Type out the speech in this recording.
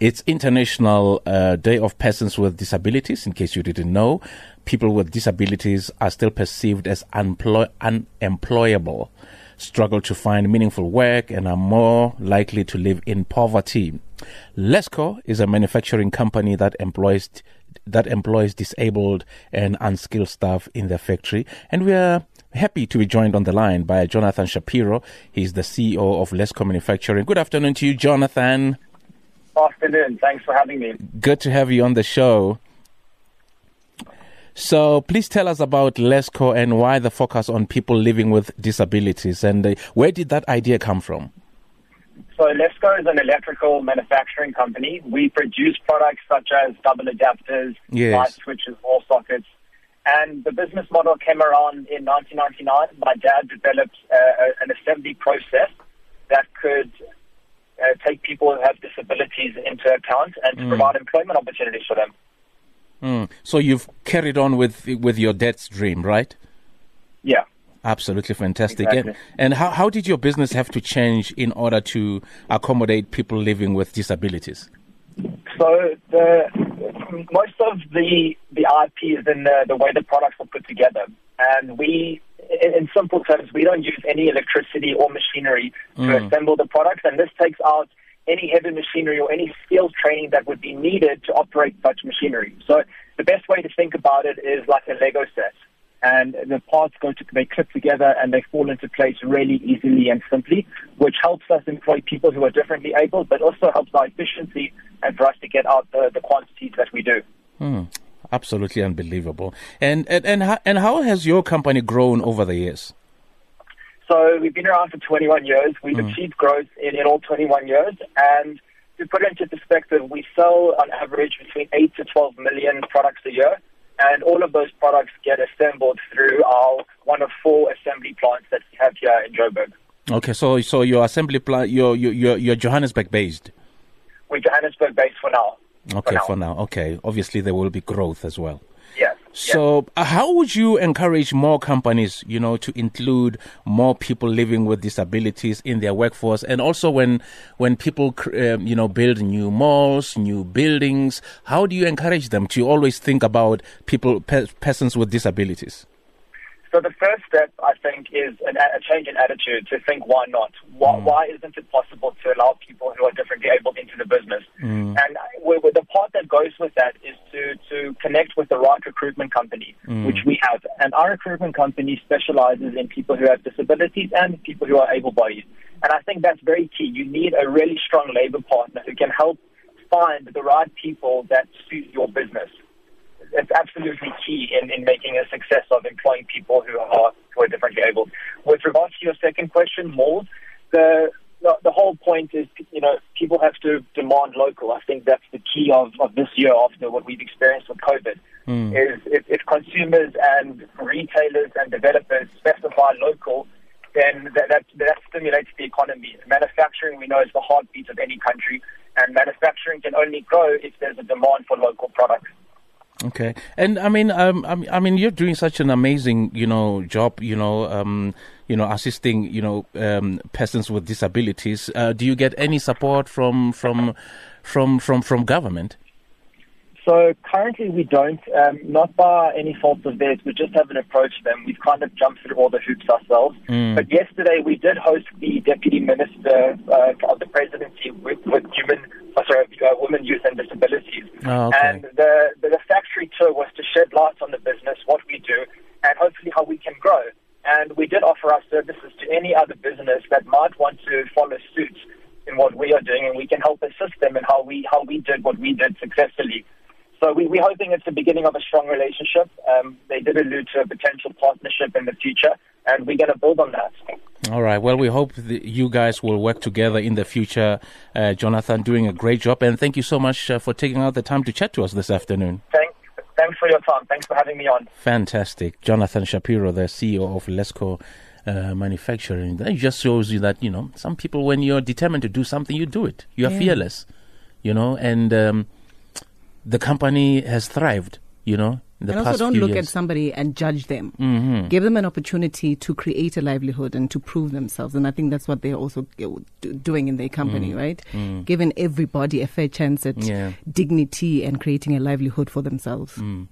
It's International uh, Day of Persons with Disabilities. In case you didn't know, people with disabilities are still perceived as unemploy- unemployable, struggle to find meaningful work, and are more likely to live in poverty. Lesco is a manufacturing company that employs that employs disabled and unskilled staff in their factory, and we are happy to be joined on the line by Jonathan Shapiro. He's the CEO of Lesco Manufacturing. Good afternoon to you, Jonathan. Afternoon. Thanks for having me. Good to have you on the show. So, please tell us about Lesco and why the focus on people living with disabilities, and uh, where did that idea come from? So, Lesco is an electrical manufacturing company. We produce products such as double adapters, Yes. light switches, wall sockets. And the business model came around in 1999. My dad developed uh, an assembly process that could uh, take people who have disabilities into account and to provide employment opportunities for them. Mm. So, you've carried on with with your dad's dream, right? Yeah. Absolutely fantastic. Exactly. And, and how, how did your business have to change in order to accommodate people living with disabilities? So the most of the the IP is in the, the way the products are put together, and we, in, in simple terms, we don't use any electricity or machinery to assemble the products, and this takes out any heavy machinery or any skills training that would be needed to operate such machinery. So the best way to think about it is like a Lego set. And the parts go to, they clip together and they fall into place really easily and simply, which helps us employ people who are differently able, but also helps our efficiency and for us to get out the, the quantities that we do. Hmm. Absolutely unbelievable. And and and how, and how has your company grown over the years? So we've been around for 21 years. We've mm. achieved growth in, in all 21 years. And to put it into perspective, we sell on average between 8 to 12 million products a year. And all of those products get assembled through our one of four assembly plants that we have here in Joburg. Okay, so so your assembly plant, you're you're, you're Johannesburg based. We're Johannesburg based for now. Okay, now. for now. Okay, obviously there will be growth as well. Yes. So, uh, how would you encourage more companies, you know, to include more people living with disabilities in their workforce, and also when when people, um, you know, build new malls, new buildings, how do you encourage them to always think about people, pe- persons with disabilities? So the first step, I think, is an, a change in attitude to think, why not? Why, mm. why isn't it possible to allow people who are differently able into the business? Mm. And we- we- the part that goes with that is to, to connect with the right recruitment company, mm. which we have. And our recruitment company specializes in people who have disabilities and people who are able-bodied. And I think that's very key. You need a really strong labor partner who can help find the right people that suit your business it's absolutely key in, in making a success of employing people who are who are differently able. With regards to your second question, malls, the the, whole point is you know people have to demand local. I think that's the key of, of this year after what we've experienced with COVID. Hmm. Is if, if consumers and retailers and developers specify local, then that, that that stimulates the economy. Manufacturing, we know, is the heartbeat of any country, and manufacturing can only grow if there's a demand for local products. Okay, and I mean, um, I mean, you're doing such an amazing, you know, job, you know, um, you know, assisting, you know, um, persons with disabilities. Uh, do you get any support from from from from from government? So currently we don't, um, not by any fault of theirs. We just haven't approached them. We've kind of jumped through all the hoops ourselves. But yesterday we did host the deputy minister uh, of the presidency with, with human, uh, sorry, uh, women, youth, and disabilities. Oh, okay. And the, the the factory tour was to shed light on the business, what we do, and hopefully how we can grow. And we did offer our services to any other business that might want to follow suit in what we are doing, and we can help assist them in how we how we did what we did successfully. So we, we're hoping it's the beginning of a strong relationship. Um, they did allude to a potential partnership in the future, and we're going to build on that. All right. Well, we hope you guys will work together in the future. Uh, Jonathan, doing a great job, and thank you so much uh, for taking out the time to chat to us this afternoon. Thanks, thanks for your time. Thanks for having me on. Fantastic, Jonathan Shapiro, the CEO of Lesco. Uh, manufacturing that just shows you that you know some people when you're determined to do something you do it you are fearless you know and um, the company has thrived you know in the and also don't look years. at somebody and judge them. Mhm. Give them an opportunity to create a livelihood and to prove themselves. And I think that's what they're also doing in their company, right? Giving everybody a fair chance at Mm. Yeah. dignity and creating a livelihood for themselves. Mm.